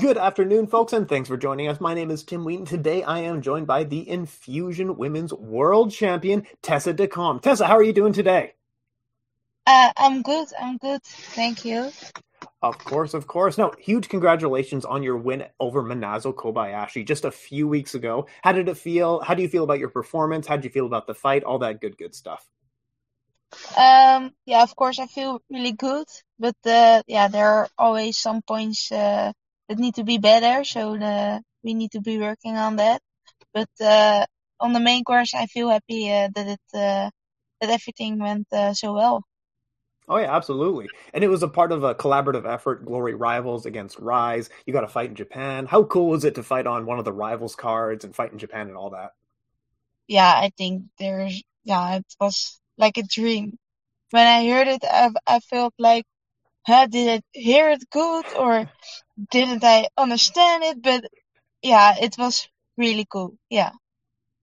Good afternoon, folks, and thanks for joining us. My name is Tim Wheaton. Today I am joined by the Enfusion Women's World Champion, Tessa de Kom. Tessa, how are you doing today? Uh, I'm good. I'm good. Thank you. Of course, of course. No, huge congratulations on your win over Manazo Kobayashi just a few weeks ago. How did it feel? How do you feel about your performance? How did you feel about the fight? All that good, good stuff. Um, yeah, of course, I feel really good, but uh, yeah, there are always some points uh, that need to be better, so the, we need to be working on that. But uh, on the main course, I feel happy uh, that it uh, that everything went uh, so well. Oh yeah, absolutely. And it was a part of a collaborative effort, Glory Rivals against Rise. You got to fight in Japan. How cool was it to fight on one of the Rivals cards and fight in Japan and all that? Yeah, I think there's yeah, it was like a dream. When I heard it, I, I felt like, huh, did I hear it good or didn't I understand it? But yeah, it was really cool. Yeah.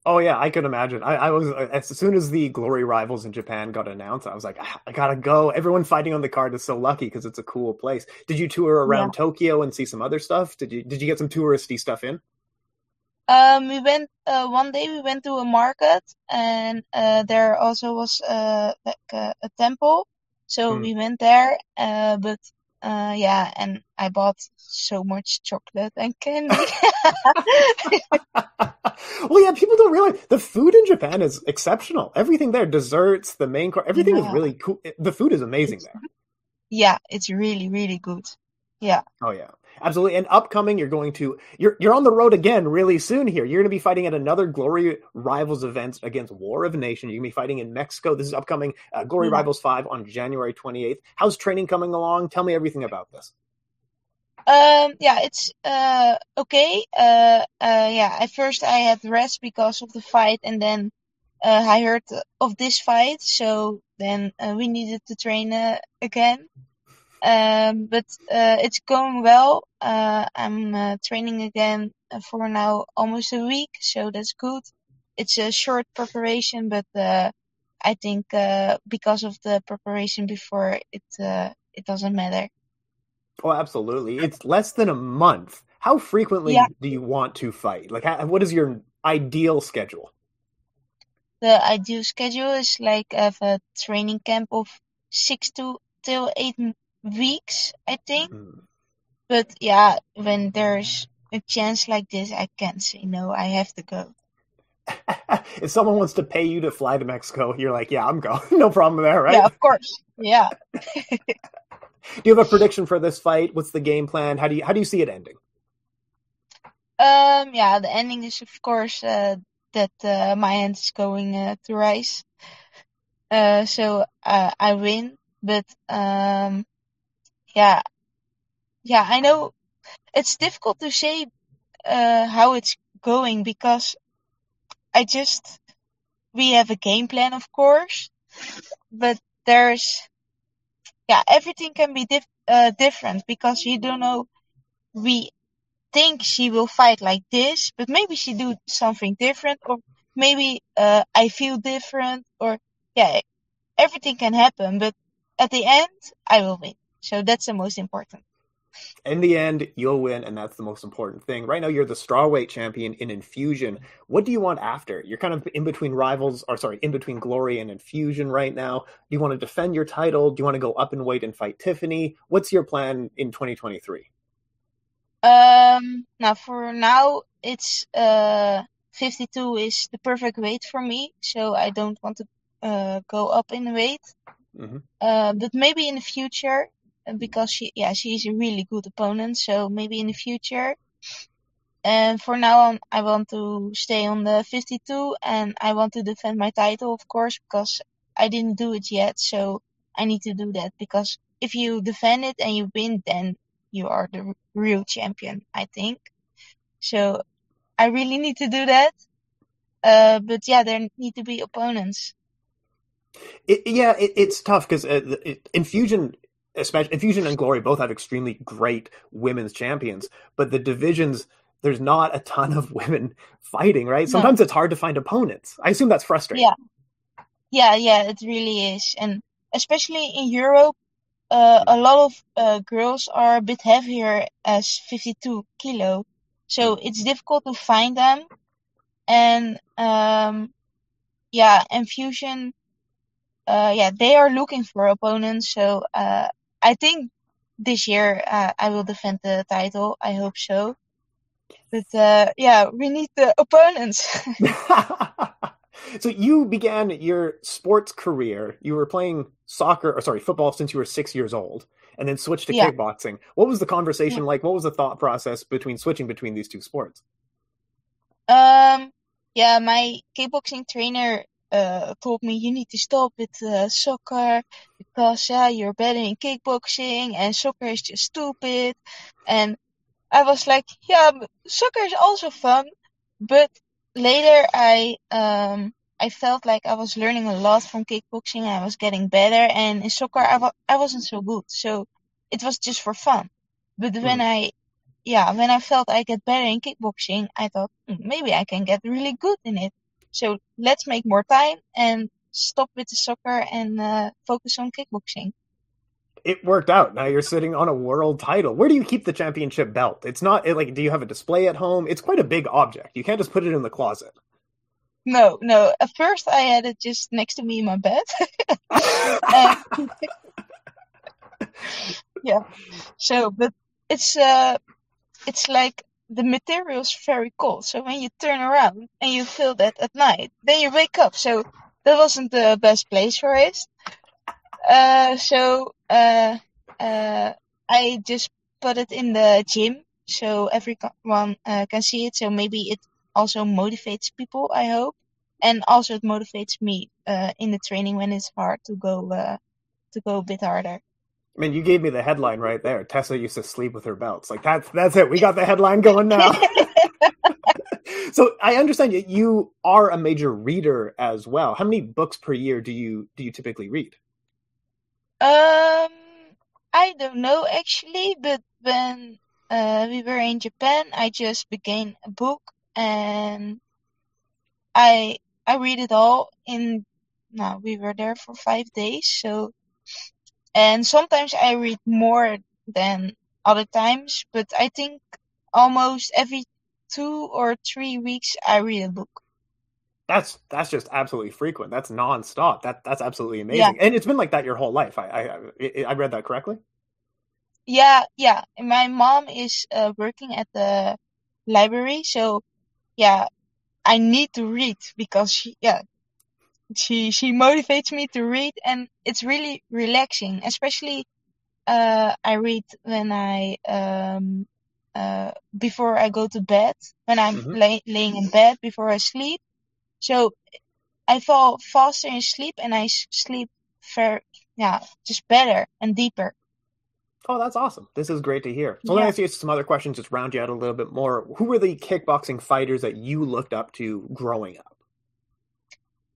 Oh yeah, I could imagine. I, I, was as soon as the Glory Rivals in Japan got announced, I was like, ah, I gotta go. Everyone fighting on the card is so lucky because it's a cool place. Did you tour around yeah. Tokyo and see some other stuff? Did you Did you get some touristy stuff in? Um, we went uh, one day. We went to a market, and uh, there also was uh, like a, a temple. So mm. we went there. Uh, but uh, yeah, and I bought so much chocolate and candy. well, yeah, people don't realize the food in Japan is exceptional. Everything there, desserts, the main course, everything yeah. is really cool. The food is amazing it's, there. Yeah, it's really, really good. Yeah. Oh yeah, absolutely. And upcoming, you're going to you're you're on the road again really soon. Here, you're going to be fighting at another Glory Rivals event against War of Nation. You're going to be fighting in Mexico. This is upcoming uh, Glory yeah. Rivals Five on January 28th. How's training coming along? Tell me everything about this. Um, yeah, it's uh okay. Uh, uh, yeah. At first, I had rest because of the fight, and then uh, I heard of this fight, so then uh, we needed to train uh, again. Um, but uh, it's going well. Uh, I'm uh, training again for now almost a week, so that's good. It's a short preparation, but uh, I think uh, because of the preparation before, it uh, it doesn't matter. Oh, absolutely! It's less than a month. How frequently yeah. do you want to fight? Like, how, what is your ideal schedule? The ideal schedule is like have a training camp of six to till eight weeks, I think. Mm. But yeah, when there's a chance like this, I can't say no. I have to go. if someone wants to pay you to fly to Mexico, you're like, yeah, I'm going. no problem there, right? Yeah, of course. Yeah. do you have a prediction for this fight? What's the game plan? How do you how do you see it ending? Um, yeah, the ending is of course uh, that uh, my hand is going uh, to rise. Uh, so uh, I win, but um, yeah, yeah, I know it's difficult to say uh, how it's going because I just we have a game plan, of course, but there's yeah everything can be dif- uh, different because you don't know. We think she will fight like this, but maybe she do something different, or maybe uh, I feel different, or yeah, everything can happen. But at the end, I will win. So that's the most important. In the end, you'll win, and that's the most important thing. Right now, you're the strawweight champion in Enfusion. What do you want after? You're kind of in between rivals, or sorry, in between Glory and Enfusion right now. Do you want to defend your title? Do you want to go up in weight and fight Tiffany? What's your plan in 2023? Um, now for now, it's uh 52 is the perfect weight for me, so I don't want to uh, go up in weight. Mm-hmm. Uh, but maybe in the future, because she yeah she's a really good opponent. So maybe in the future. And for now on, I want to stay on the 52 and I want to defend my title, of course, because I didn't do it yet. So I need to do that because if you defend it and you win, then you are the real champion, I think. So I really need to do that. Uh, but yeah, there need to be opponents. It, yeah, it, it's tough because uh, Enfusion especially Enfusion and Glory both have extremely great women's champions, but the divisions there's not a ton of women fighting, right? Sometimes no. it's hard to find opponents. I assume that's frustrating. Yeah. Yeah, yeah, it really is. And especially in Europe, uh, a lot of uh, girls are a bit heavier as 52 kilo, so it's difficult to find them. And um, yeah, and Fusion, uh, yeah, they are looking for opponents. So uh, I think this year uh, I will defend the title. I hope so. But uh, yeah, we need the opponents. so you began your sports career. You were playing soccer, or sorry, football since you were six years old, and then switched to Yeah. kickboxing. What was the conversation Yeah. like? What was the thought process between switching between these two sports? Um, yeah, my kickboxing trainer uh told me you need to stop with uh, soccer because yeah, you're better in kickboxing and soccer is just stupid. And I was like, yeah, soccer is also fun. But later I um I felt like I was learning a lot from kickboxing. And I was getting better, and in soccer I wa I wasn't so good. So it was just for fun. But when Mm. I yeah, when I felt I get better in kickboxing, I thought "Hmm, maybe I can get really good in it. So let's make more time and stop with the soccer and uh, focus on kickboxing. It worked out. Now you're sitting on a world title. Where do you keep the championship belt? It's not it, like, do you have a display at home? It's quite a big object. You can't just put it in the closet. No, no. At first I had it just next to me in my bed. yeah. So, but it's uh, it's like the material is very cold. So when you turn around and you feel that at night, then you wake up. So that wasn't the best place for it. Uh, so uh, uh, I just put it in the gym so everyone uh, can see it. So maybe it also motivates people. I hope, and also it motivates me uh, in the training when it's hard to go uh, to go a bit harder. I mean, you gave me the headline right there. Tessa used to sleep with her belts. Like that's that's it. We got the headline going now. so I understand you, you are a major reader as well. How many books per year do you do you typically read? Um, I don't know actually, but when uh, we were in Japan, I just began a book and I I read it all in. Now we were there for five days, so and sometimes I read more than other times, but I think almost every two or three weeks I read a book. That's that's just absolutely frequent. That's nonstop. That that's absolutely Yeah, amazing. And it's been like that your whole life. I I I I read that correctly. yeah, yeah. My mom is uh, working at the library, so yeah, I need to read because she, yeah, she she motivates me to read, and it's really relaxing. Especially, uh, I read when I um uh before I go to bed, when I'm hmm lay, laying in bed before I sleep. So I fall faster in sleep, and I sleep very, yeah, just better and deeper. Oh, that's awesome. This is great to hear. So let me ask you some other questions, just round you out a little bit more. Who were the kickboxing fighters that you looked up to growing up?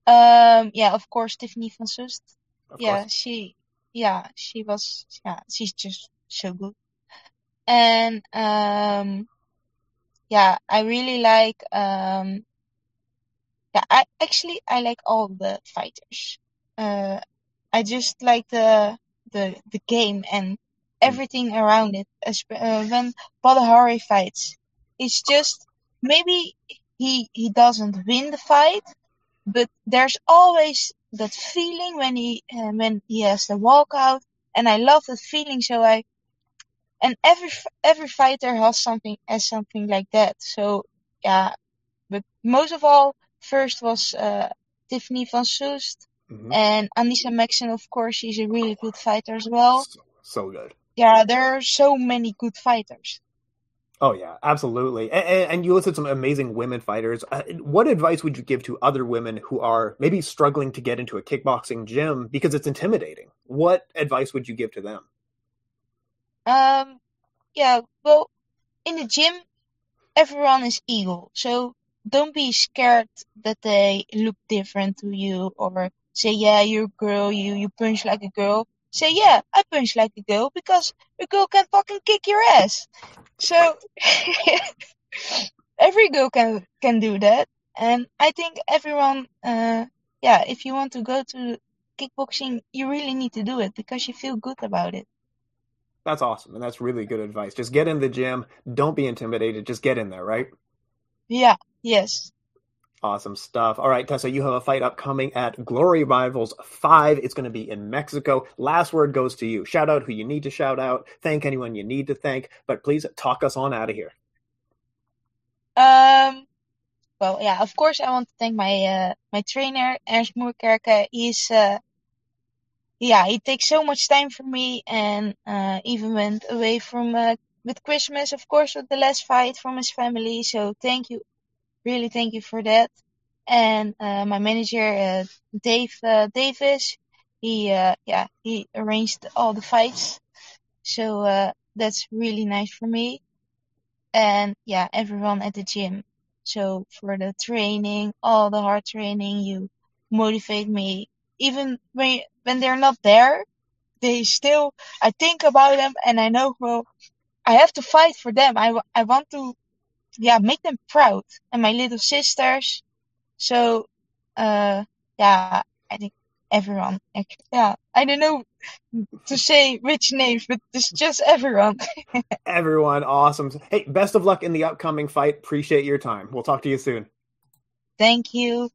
Um, yeah, of course, Tiffany van Soest. Of Yeah, course. she, yeah, she was, yeah, she's just so good. And um, yeah, I really like um, yeah, I actually I like all the fighters. Uh, I just like the the the game and Mm. everything around it. As uh, when Badr Hari fights, it's just maybe he he doesn't win the fight, but there's always that feeling when he uh, when he has the walkout, and I love that feeling. So I and every every fighter has something has something like that. So yeah, but most of all, first was uh, Tiffany van Soest hmm and Anissa Meksen. Of course, she's a really good fighter as well. So, so good. Yeah, there are so many good fighters. Oh yeah, absolutely. And, and you listed some amazing women fighters. Uh, what advice would you give to other women who are maybe struggling to get into a kickboxing gym because it's intimidating? What advice would you give to them? Um, yeah, well, in the gym, everyone is equal, so don't be scared that they look different to you or say, yeah, you're a girl, you you punch like a girl. Say, yeah, I punch like a girl because a girl can fucking kick your ass. So every girl can can do that, and I think everyone, uh, yeah, if you want to go to kickboxing, you really need to do it because you feel good about it. That's awesome. And that's really good advice. Just get in the gym. Don't be intimidated. Just get in there, right? Yeah, yes. Awesome stuff. All right, Tessa, you have a fight upcoming at Glory Rivals 5. It's going to be in Mexico. Last word goes to you. Shout out who you need to shout out. Thank anyone you need to thank. But please talk us on out of here. Um, well, yeah, of course, I want to thank my uh, my trainer, Ernst Moerkerke. He's, uh, yeah, he takes so much time for me and uh, even went away from uh, with Christmas, of course, with the last fight from his family. So thank you really thank you for that. And uh, my manager, uh, Dave uh, Davis, he uh, yeah he arranged all the fights, so uh, that's really nice for me. And yeah, everyone at the gym. So for the training, all the hard training, you motivate me. Even when when they're not there, they still I think about them and I know well I have to fight for them. I I want to yeah, make them proud. And my little sisters. So, uh, yeah, I think everyone. Yeah, I don't know to say which names, but it's just everyone. everyone, awesome. Hey, best of luck in the upcoming fight. Appreciate your time. We'll talk to you soon. Thank you.